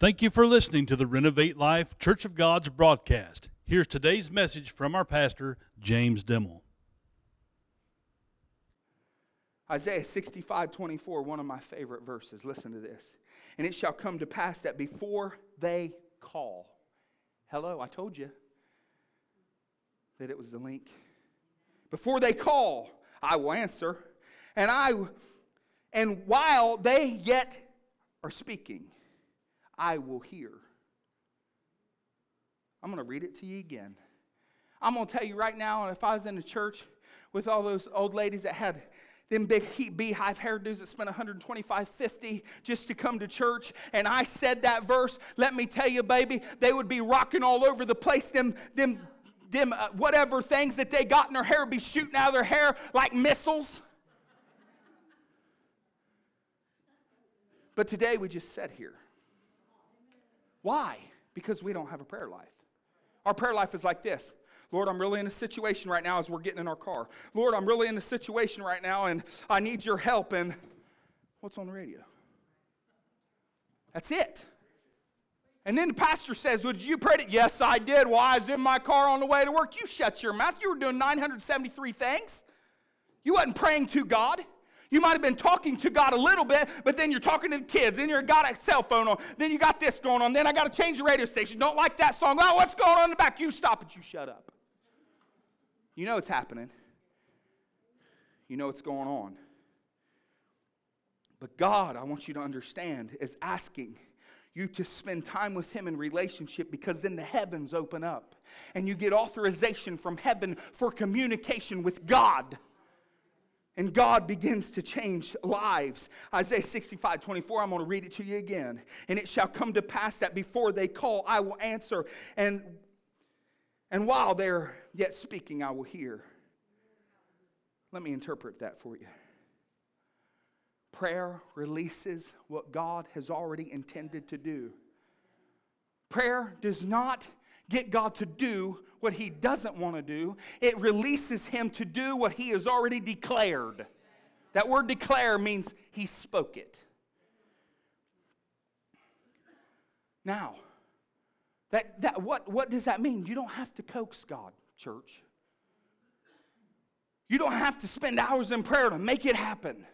Thank you for listening to the Renovate Life Church of God's broadcast. Here's today's message from our pastor, James Dimmel. Isaiah 65 24, one of my favorite verses. Listen to this. And it shall come to pass that before they call, hello, I told you that it was the link. Before they call, I will answer. And I and while they yet are speaking, I will hear. I'm going to read it to you again. I'm going to tell you right now, and if I was in a church with all those old ladies that had them big beehive hairdos that spent 125 50 just to come to church and i said that verse let me tell you baby they would be rocking all over the place them them them uh, whatever things that they got in their hair would be shooting out of their hair like missiles but today we just sat here why because we don't have a prayer life our prayer life is like this Lord, I'm really in a situation right now as we're getting in our car. Lord, I'm really in a situation right now and I need your help. And what's on the radio? That's it. And then the pastor says, did you pray it? Yes, I did. While I was in my car on the way to work. You shut your mouth. You were doing 973 things. You wasn't praying to God. You might have been talking to God a little bit, but then you're talking to the kids. Then you got a cell phone on. Then you got this going on. Then I got to change the radio station. Don't like that song. Oh, what's going on in the back? You stop it. You shut up. You know it's happening. You know what's going on. But God, I want you to understand, is asking you to spend time with Him in relationship because then the heavens open up and you get authorization from heaven for communication with God. And God begins to change lives. Isaiah 65, 24, I'm going to read it to you again. And it shall come to pass that before they call, I will answer. And and while they're yet speaking, I will hear. Let me interpret that for you. Prayer releases what God has already intended to do. Prayer does not get God to do what He doesn't want to do, it releases Him to do what He has already declared. That word declare means He spoke it. Now, that, that, what, what does that mean? You don't have to coax God, church. You don't have to spend hours in prayer to make it happen.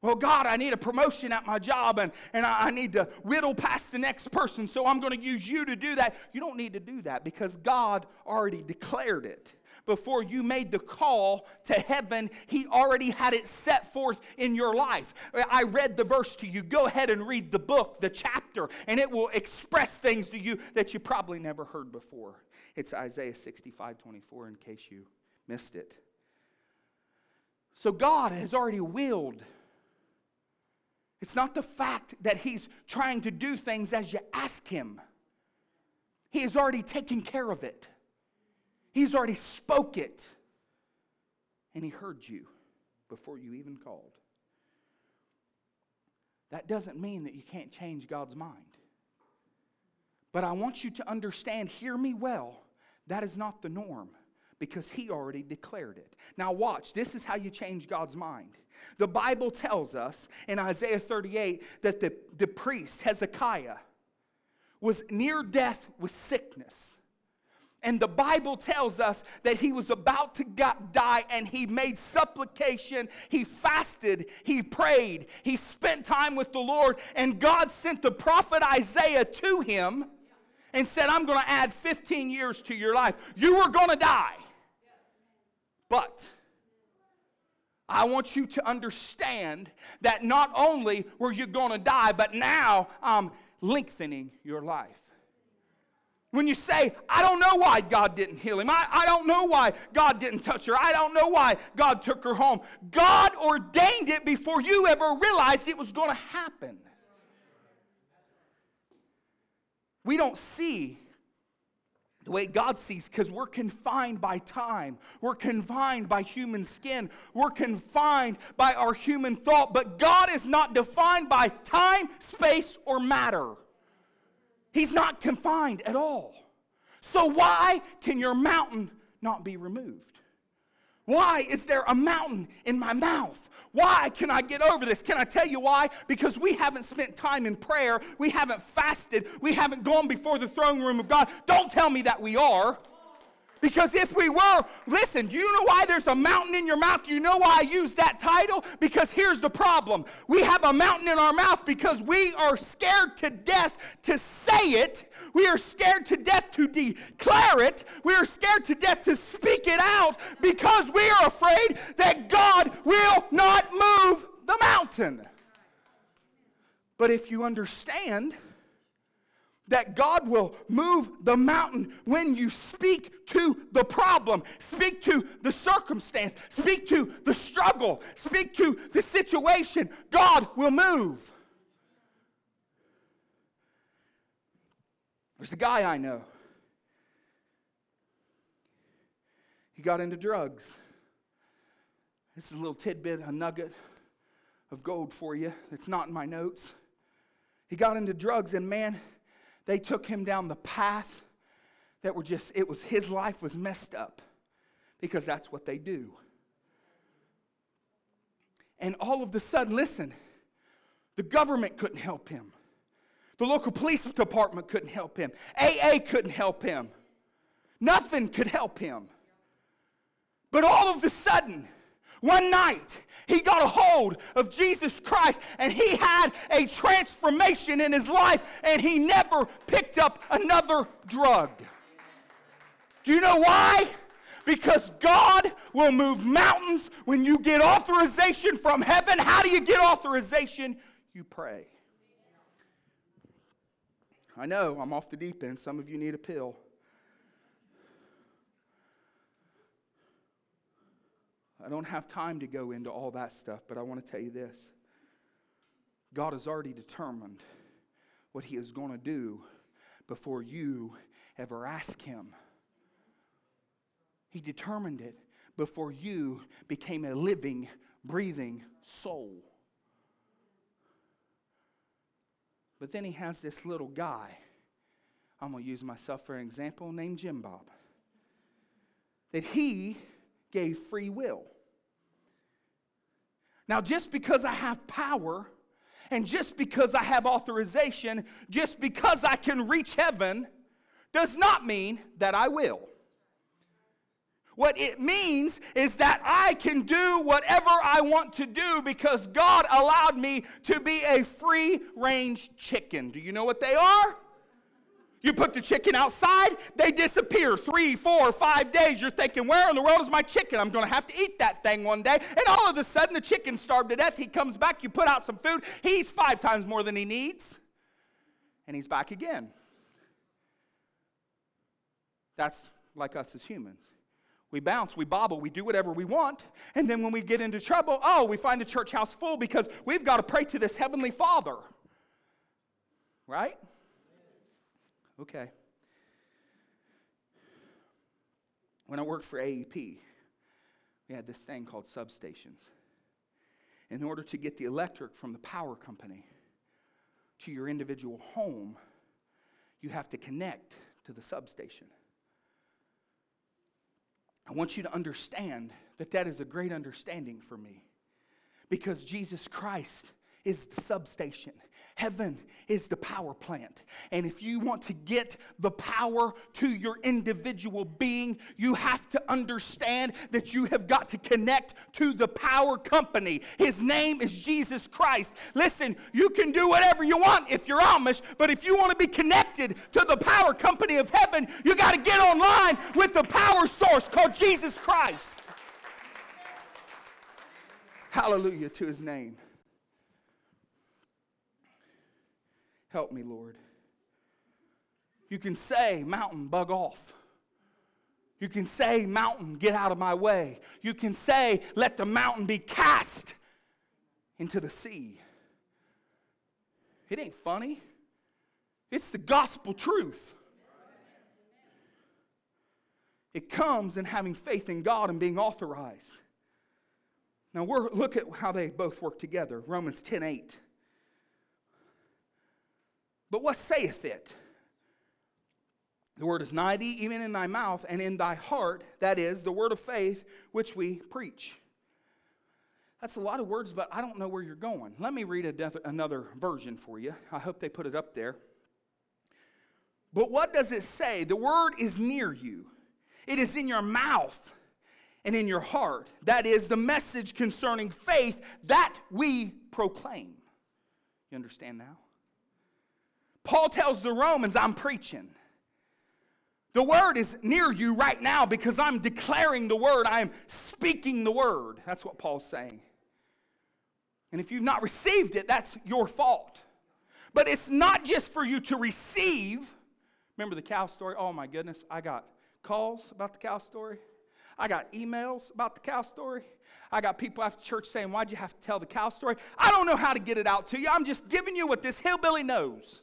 Well, God, I need a promotion at my job and, and I, I need to whittle past the next person, so I'm going to use you to do that. You don't need to do that because God already declared it before you made the call to heaven, He already had it set forth in your life. I read the verse to you. Go ahead and read the book, the chapter, and it will express things to you that you probably never heard before. It's Isaiah 65 24, in case you missed it. So God has already willed. It's not the fact that He's trying to do things as you ask Him, He has already taken care of it. He's already spoke it. And he heard you before you even called. That doesn't mean that you can't change God's mind. But I want you to understand, hear me well, that is not the norm because he already declared it. Now, watch, this is how you change God's mind. The Bible tells us in Isaiah 38 that the, the priest, Hezekiah, was near death with sickness. And the Bible tells us that he was about to die and he made supplication. He fasted. He prayed. He spent time with the Lord. And God sent the prophet Isaiah to him and said, I'm going to add 15 years to your life. You were going to die. But I want you to understand that not only were you going to die, but now I'm lengthening your life. When you say, I don't know why God didn't heal him, I, I don't know why God didn't touch her, I don't know why God took her home. God ordained it before you ever realized it was going to happen. We don't see the way God sees because we're confined by time. We're confined by human skin. We're confined by our human thought. But God is not defined by time, space, or matter. He's not confined at all. So, why can your mountain not be removed? Why is there a mountain in my mouth? Why can I get over this? Can I tell you why? Because we haven't spent time in prayer. We haven't fasted. We haven't gone before the throne room of God. Don't tell me that we are. Because if we were, listen, do you know why there's a mountain in your mouth? Do you know why I use that title? Because here's the problem. We have a mountain in our mouth because we are scared to death to say it. We are scared to death to declare it. We are scared to death to speak it out because we are afraid that God will not move the mountain. But if you understand, that God will move the mountain when you speak to the problem, speak to the circumstance, speak to the struggle, speak to the situation. God will move. There's a guy I know. He got into drugs. This is a little tidbit, a nugget of gold for you that's not in my notes. He got into drugs, and man, they took him down the path that were just, it was his life was messed up because that's what they do. And all of a sudden, listen, the government couldn't help him. The local police department couldn't help him. AA couldn't help him. Nothing could help him. But all of a sudden, one night, he got a hold of Jesus Christ and he had a transformation in his life and he never picked up another drug. Do you know why? Because God will move mountains when you get authorization from heaven. How do you get authorization? You pray. I know I'm off the deep end. Some of you need a pill. I don't have time to go into all that stuff, but I want to tell you this God has already determined what He is going to do before you ever ask Him. He determined it before you became a living, breathing soul. But then he has this little guy, I'm going to use myself for an example, named Jim Bob, that he gave free will. Now, just because I have power, and just because I have authorization, just because I can reach heaven, does not mean that I will. What it means is that I can do whatever I want to do because God allowed me to be a free range chicken. Do you know what they are? You put the chicken outside, they disappear three, four, five days. You're thinking, where in the world is my chicken? I'm going to have to eat that thing one day. And all of a sudden, the chicken starved to death. He comes back, you put out some food, he eats five times more than he needs, and he's back again. That's like us as humans. We bounce, we bobble, we do whatever we want, and then when we get into trouble, oh, we find the church house full because we've got to pray to this Heavenly Father. Right? Okay. When I worked for AEP, we had this thing called substations. In order to get the electric from the power company to your individual home, you have to connect to the substation. I want you to understand that that is a great understanding for me because Jesus Christ is the substation. Heaven is the power plant. And if you want to get the power to your individual being, you have to understand that you have got to connect to the power company. His name is Jesus Christ. Listen, you can do whatever you want if you're Amish, but if you want to be connected to the power company of heaven, you got to get online with the power source called Jesus Christ. Hallelujah to his name. Help me, Lord. You can say, Mountain, bug off. You can say, Mountain, get out of my way. You can say, Let the mountain be cast into the sea. It ain't funny, it's the gospel truth. It comes in having faith in God and being authorized. Now, we're, look at how they both work together. Romans 10 8. But what saith it? The word is nigh thee, even in thy mouth and in thy heart. That is the word of faith which we preach. That's a lot of words, but I don't know where you're going. Let me read def- another version for you. I hope they put it up there. But what does it say? The word is near you, it is in your mouth and in your heart. That is the message concerning faith that we proclaim. You understand now? Paul tells the Romans, I'm preaching. The word is near you right now because I'm declaring the word. I am speaking the word. That's what Paul's saying. And if you've not received it, that's your fault. But it's not just for you to receive. Remember the cow story? Oh my goodness, I got calls about the cow story. I got emails about the cow story. I got people after church saying, Why'd you have to tell the cow story? I don't know how to get it out to you. I'm just giving you what this hillbilly knows.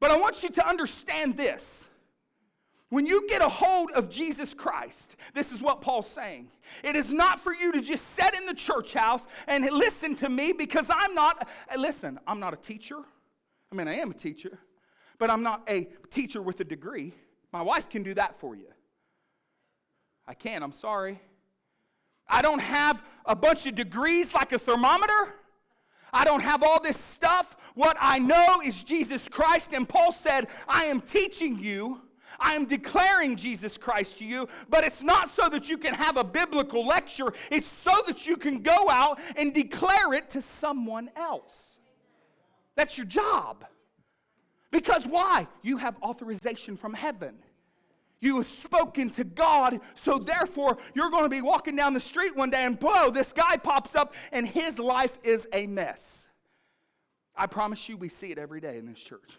But I want you to understand this. When you get a hold of Jesus Christ, this is what Paul's saying. It is not for you to just sit in the church house and listen to me because I'm not, listen, I'm not a teacher. I mean, I am a teacher, but I'm not a teacher with a degree. My wife can do that for you. I can't, I'm sorry. I don't have a bunch of degrees like a thermometer. I don't have all this stuff. What I know is Jesus Christ. And Paul said, I am teaching you. I am declaring Jesus Christ to you, but it's not so that you can have a biblical lecture. It's so that you can go out and declare it to someone else. That's your job. Because why? You have authorization from heaven. You have spoken to God, so therefore you're going to be walking down the street one day and whoa, this guy pops up and his life is a mess. I promise you, we see it every day in this church.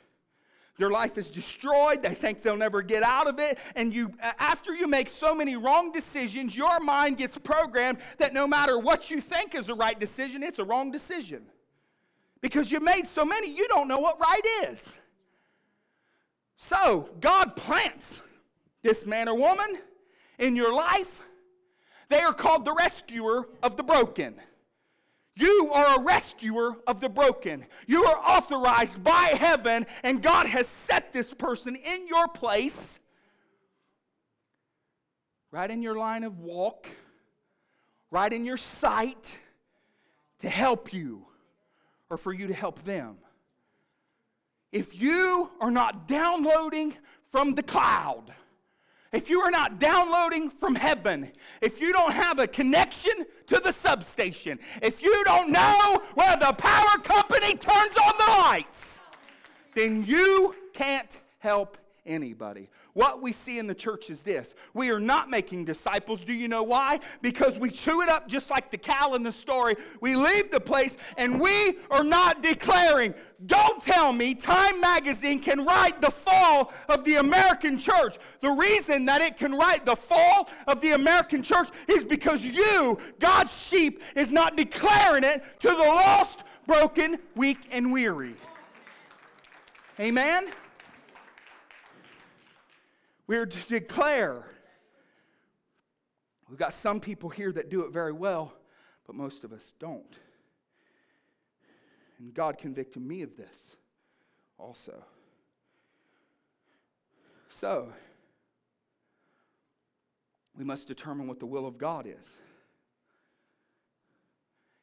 Their life is destroyed. They think they'll never get out of it. And you, after you make so many wrong decisions, your mind gets programmed that no matter what you think is a right decision, it's a wrong decision. Because you made so many, you don't know what right is. So, God plants this man or woman in your life. They are called the rescuer of the broken. You are a rescuer of the broken. You are authorized by heaven, and God has set this person in your place, right in your line of walk, right in your sight, to help you or for you to help them. If you are not downloading from the cloud, if you are not downloading from heaven, if you don't have a connection to the substation, if you don't know where the power company turns on the lights, then you can't help anybody. What we see in the church is this we are not making disciples. Do you know why? Because we chew it up just like the cow in the story. We leave the place and we are not declaring. Don't tell me Time Magazine can write the fall of the American church. The reason that it can write the fall of the American church is because you, God's sheep, is not declaring it to the lost, broken, weak, and weary. Amen? We're to declare. We've got some people here that do it very well, but most of us don't. And God convicted me of this also. So, we must determine what the will of God is.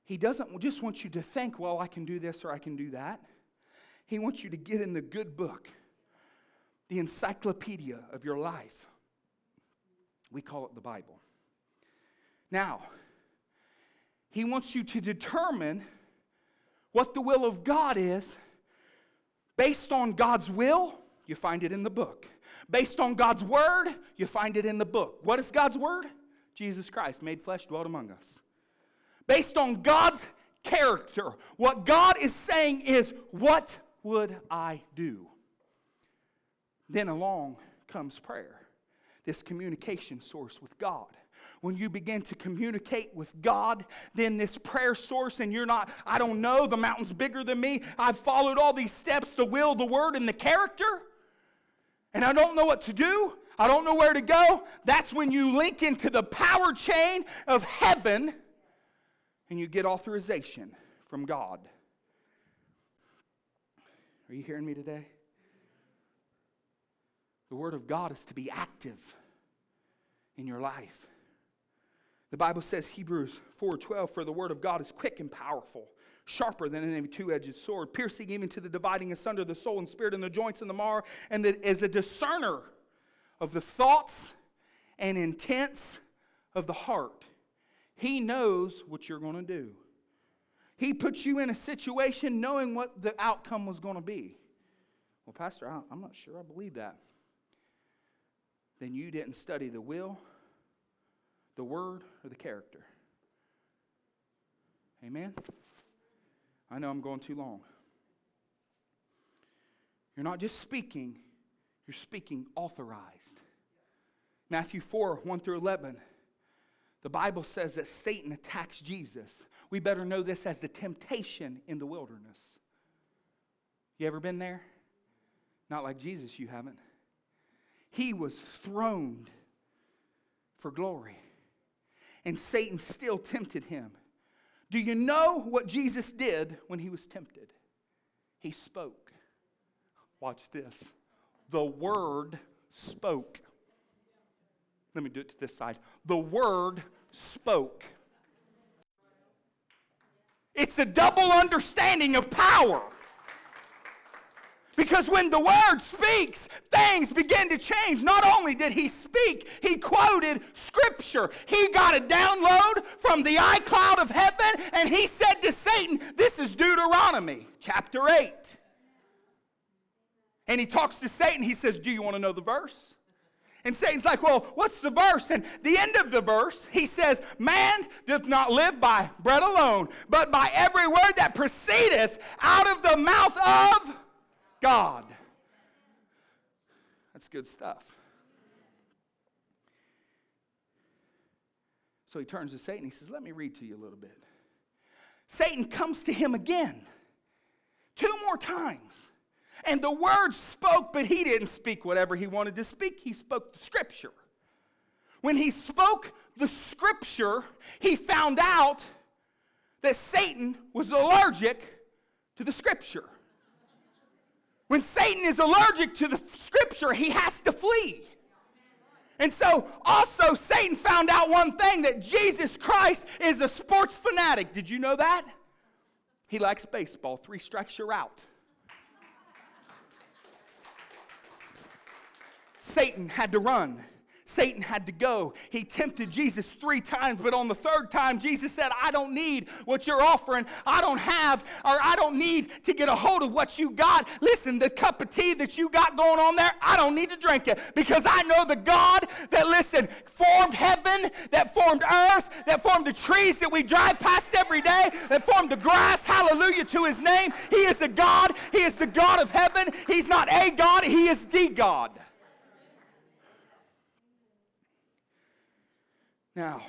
He doesn't just want you to think, well, I can do this or I can do that. He wants you to get in the good book the encyclopedia of your life. We call it the Bible. Now, he wants you to determine what the will of God is based on God's will. You find it in the book. Based on God's word, you find it in the book. What is God's word? Jesus Christ, made flesh, dwelt among us. Based on God's character, what God is saying is, What would I do? Then along comes prayer, this communication source with God. When you begin to communicate with God, then this prayer source, and you're not, I don't know, the mountain's bigger than me. I've followed all these steps the will, the word, and the character, and I don't know what to do. I don't know where to go. That's when you link into the power chain of heaven and you get authorization from God. Are you hearing me today? The Word of God is to be active in your life. The Bible says, Hebrews 4:12, for the word of God is quick and powerful, sharper than any two-edged sword, piercing even to the dividing asunder of the soul and spirit and the joints and the marrow, and that is a discerner of the thoughts and intents of the heart. He knows what you're going to do. He puts you in a situation knowing what the outcome was going to be. Well, Pastor, I'm not sure I believe that. Then you didn't study the will, the word, or the character. Amen? I know I'm going too long. You're not just speaking, you're speaking authorized. Matthew 4 1 through 11. The Bible says that Satan attacks Jesus. We better know this as the temptation in the wilderness. You ever been there? Not like Jesus, you haven't. He was throned for glory, and Satan still tempted him. Do you know what Jesus did when he was tempted? He spoke. Watch this. The Word spoke. Let me do it to this side. The Word spoke. It's a double understanding of power. Because when the word speaks, things begin to change. Not only did he speak, he quoted scripture. He got a download from the iCloud of heaven, and he said to Satan, This is Deuteronomy chapter 8. And he talks to Satan. He says, Do you want to know the verse? And Satan's like, Well, what's the verse? And the end of the verse, he says, Man doth not live by bread alone, but by every word that proceedeth out of the mouth of God. That's good stuff. So he turns to Satan. He says, Let me read to you a little bit. Satan comes to him again, two more times. And the word spoke, but he didn't speak whatever he wanted to speak. He spoke the scripture. When he spoke the scripture, he found out that Satan was allergic to the scripture. When Satan is allergic to the scripture, he has to flee. And so, also, Satan found out one thing that Jesus Christ is a sports fanatic. Did you know that? He likes baseball. Three strikes, you're out. Satan had to run. Satan had to go. He tempted Jesus three times, but on the third time, Jesus said, I don't need what you're offering. I don't have, or I don't need to get a hold of what you got. Listen, the cup of tea that you got going on there, I don't need to drink it because I know the God that, listen, formed heaven, that formed earth, that formed the trees that we drive past every day, that formed the grass. Hallelujah to his name. He is the God. He is the God of heaven. He's not a God, he is the God. Now,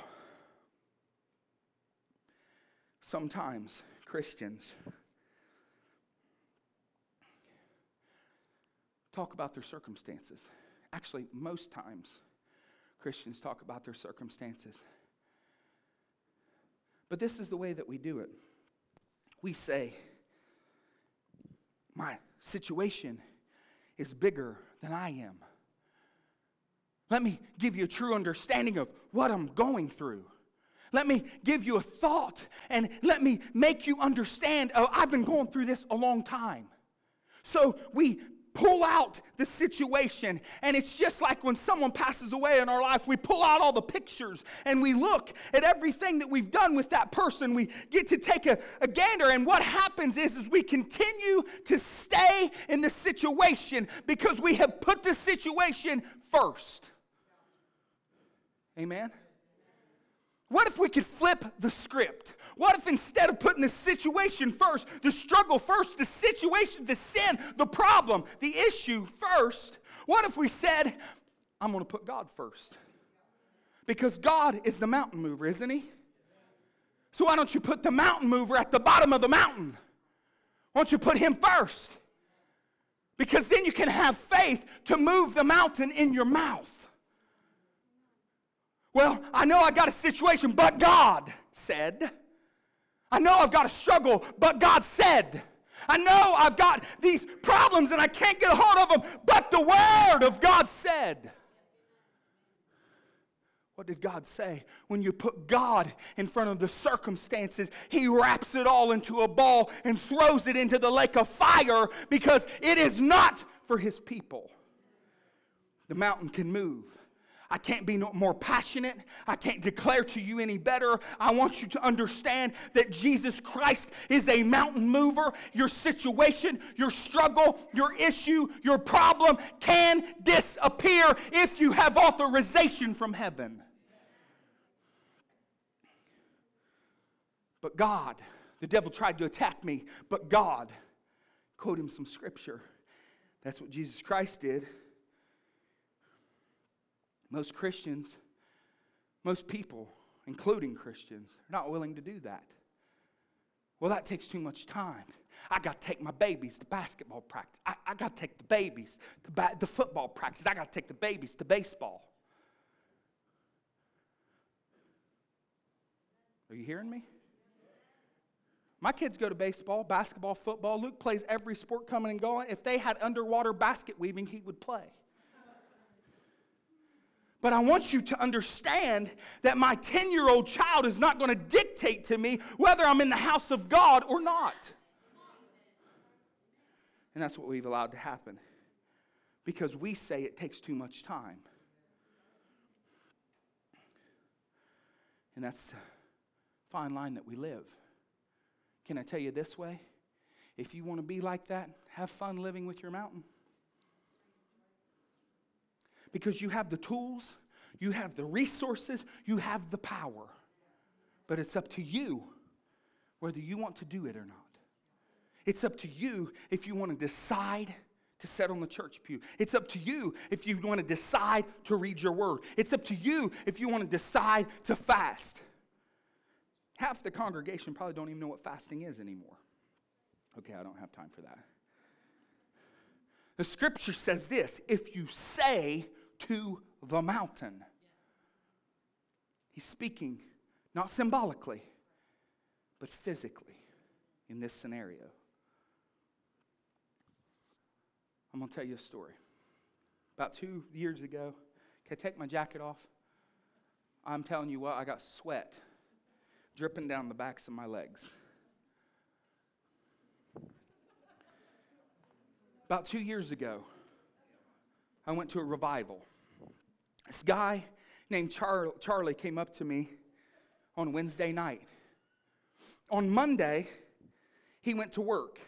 sometimes Christians talk about their circumstances. Actually, most times Christians talk about their circumstances. But this is the way that we do it. We say, My situation is bigger than I am. Let me give you a true understanding of what I'm going through. Let me give you a thought and let me make you understand. Oh, I've been going through this a long time. So we pull out the situation. And it's just like when someone passes away in our life, we pull out all the pictures and we look at everything that we've done with that person. We get to take a, a gander. And what happens is, is we continue to stay in the situation because we have put the situation first. Amen? What if we could flip the script? What if instead of putting the situation first, the struggle first, the situation, the sin, the problem, the issue first, what if we said, I'm going to put God first? Because God is the mountain mover, isn't He? So why don't you put the mountain mover at the bottom of the mountain? Why don't you put Him first? Because then you can have faith to move the mountain in your mouth. Well, I know I got a situation, but God said. I know I've got a struggle, but God said. I know I've got these problems and I can't get a hold of them, but the Word of God said. What did God say? When you put God in front of the circumstances, He wraps it all into a ball and throws it into the lake of fire because it is not for His people. The mountain can move. I can't be more passionate. I can't declare to you any better. I want you to understand that Jesus Christ is a mountain mover. Your situation, your struggle, your issue, your problem can disappear if you have authorization from heaven. But God, the devil tried to attack me, but God, quote him some scripture. That's what Jesus Christ did. Most Christians, most people, including Christians, are not willing to do that. Well, that takes too much time. I got to take my babies to basketball practice. I, I got to take the babies to ba- the football practice. I got to take the babies to baseball. Are you hearing me? My kids go to baseball, basketball, football. Luke plays every sport coming and going. If they had underwater basket weaving, he would play. But I want you to understand that my 10 year old child is not going to dictate to me whether I'm in the house of God or not. And that's what we've allowed to happen because we say it takes too much time. And that's the fine line that we live. Can I tell you this way? If you want to be like that, have fun living with your mountain. Because you have the tools, you have the resources, you have the power. But it's up to you whether you want to do it or not. It's up to you if you want to decide to sit on the church pew. It's up to you if you want to decide to read your word. It's up to you if you want to decide to fast. Half the congregation probably don't even know what fasting is anymore. Okay, I don't have time for that. The scripture says this if you say to the mountain, he's speaking not symbolically, but physically in this scenario. I'm going to tell you a story. About two years ago, can I take my jacket off? I'm telling you what, I got sweat dripping down the backs of my legs. About two years ago, I went to a revival. This guy named Char- Charlie came up to me on Wednesday night. On Monday, he went to work.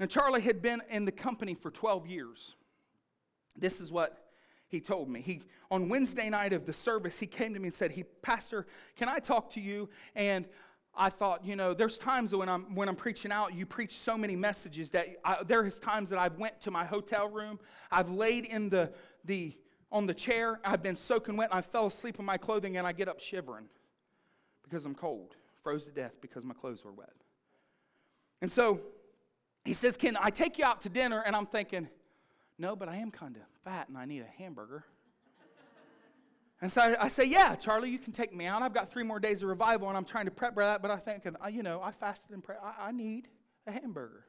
Now, Charlie had been in the company for 12 years. This is what he told me. He on Wednesday night of the service, he came to me and said, "He, Pastor, can I talk to you?" And I thought, you know, there's times when I'm when I'm preaching out, you preach so many messages that I, there is times that I've went to my hotel room, I've laid in the the on the chair, I've been soaking wet, I fell asleep in my clothing, and I get up shivering because I'm cold, froze to death because my clothes were wet. And so he says, Can I take you out to dinner? And I'm thinking, No, but I am kind of fat and I need a hamburger. And so I, I, say, Yeah, Charlie, you can take me out. I've got three more days of revival and I'm trying to prep for that, but I think, uh, you know, I fasted and prayed. I, I need a hamburger.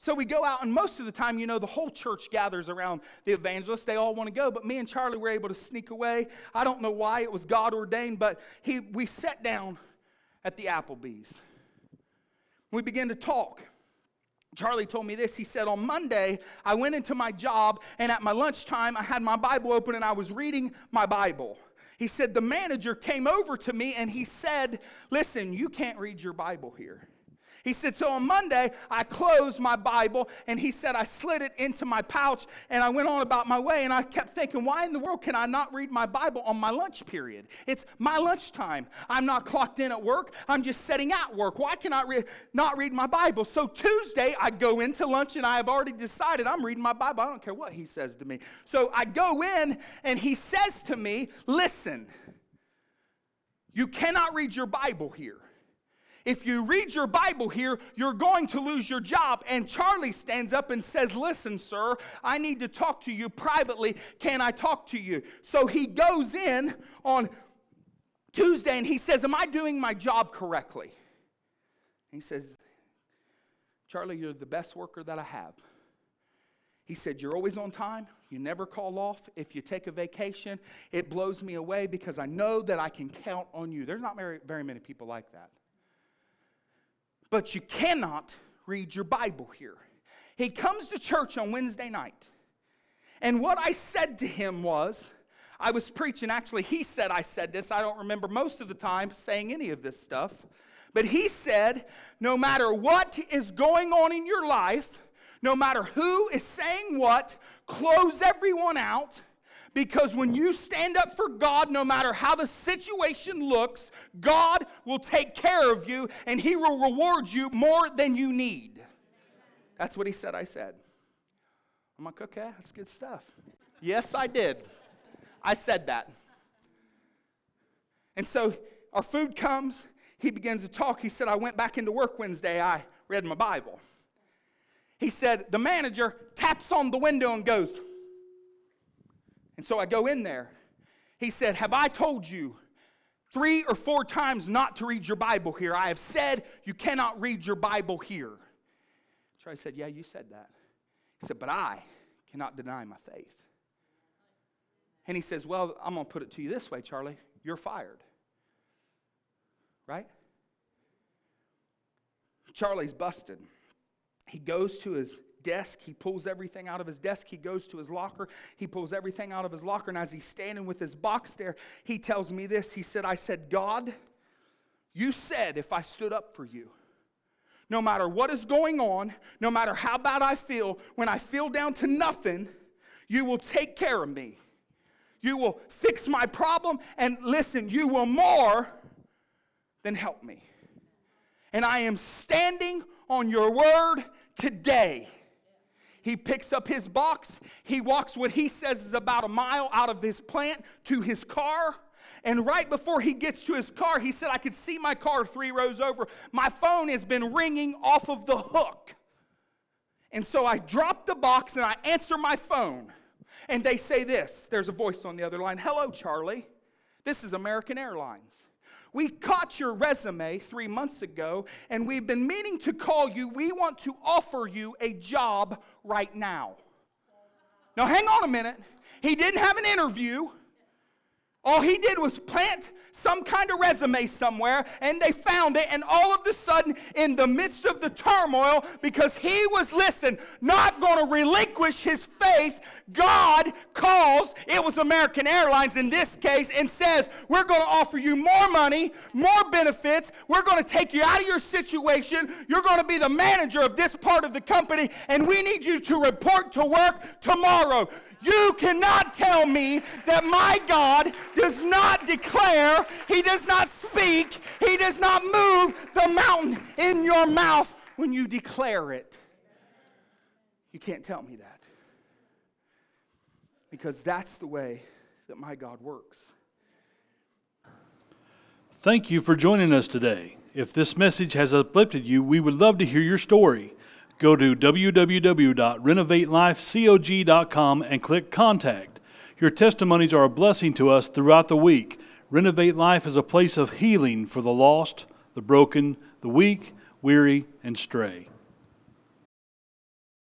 So we go out, and most of the time, you know, the whole church gathers around the evangelist. They all want to go, but me and Charlie were able to sneak away. I don't know why, it was God ordained, but he, we sat down at the Applebee's. We began to talk. Charlie told me this. He said, On Monday, I went into my job, and at my lunchtime, I had my Bible open and I was reading my Bible. He said, The manager came over to me and he said, Listen, you can't read your Bible here. He said, So on Monday, I closed my Bible, and he said, I slid it into my pouch, and I went on about my way. And I kept thinking, Why in the world can I not read my Bible on my lunch period? It's my lunchtime. I'm not clocked in at work, I'm just setting at work. Why can I re- not read my Bible? So Tuesday, I go into lunch, and I have already decided I'm reading my Bible. I don't care what he says to me. So I go in, and he says to me, Listen, you cannot read your Bible here. If you read your Bible here, you're going to lose your job. And Charlie stands up and says, Listen, sir, I need to talk to you privately. Can I talk to you? So he goes in on Tuesday and he says, Am I doing my job correctly? he says, Charlie, you're the best worker that I have. He said, You're always on time. You never call off. If you take a vacation, it blows me away because I know that I can count on you. There's not very, many people like that. But you cannot read your Bible here. He comes to church on Wednesday night. And what I said to him was, I was preaching, actually, he said I said this. I don't remember most of the time saying any of this stuff. But he said, no matter what is going on in your life, no matter who is saying what, close everyone out. Because when you stand up for God, no matter how the situation looks, God will take care of you and He will reward you more than you need. That's what He said, I said. I'm like, okay, that's good stuff. Yes, I did. I said that. And so our food comes. He begins to talk. He said, I went back into work Wednesday. I read my Bible. He said, the manager taps on the window and goes. And so I go in there. He said, Have I told you three or four times not to read your Bible here? I have said you cannot read your Bible here. Charlie said, Yeah, you said that. He said, But I cannot deny my faith. And he says, Well, I'm going to put it to you this way, Charlie. You're fired. Right? Charlie's busted. He goes to his desk. He pulls everything out of his desk. He goes to his locker. He pulls everything out of his locker. And as he's standing with his box there, he tells me this. He said, I said, God, you said if I stood up for you, no matter what is going on, no matter how bad I feel, when I feel down to nothing, you will take care of me. You will fix my problem. And listen, you will more than help me. And I am standing on your word today. He picks up his box. He walks what he says is about a mile out of his plant to his car. And right before he gets to his car, he said, I could see my car three rows over. My phone has been ringing off of the hook. And so I drop the box and I answer my phone. And they say this there's a voice on the other line Hello, Charlie. This is American Airlines. We caught your resume three months ago, and we've been meaning to call you. We want to offer you a job right now. Now, hang on a minute. He didn't have an interview. All he did was plant some kind of resume somewhere, and they found it. And all of a sudden, in the midst of the turmoil, because he was, listen, not going to relinquish his faith, God calls, it was American Airlines in this case, and says, We're going to offer you more money, more benefits. We're going to take you out of your situation. You're going to be the manager of this part of the company, and we need you to report to work tomorrow. You cannot tell me that my God does not declare, He does not speak, He does not move the mountain in your mouth when you declare it. You can't tell me that. Because that's the way that my God works. Thank you for joining us today. If this message has uplifted you, we would love to hear your story. Go to www.renovatelife.cog.com and click Contact. Your testimonies are a blessing to us throughout the week. Renovate Life is a place of healing for the lost, the broken, the weak, weary, and stray.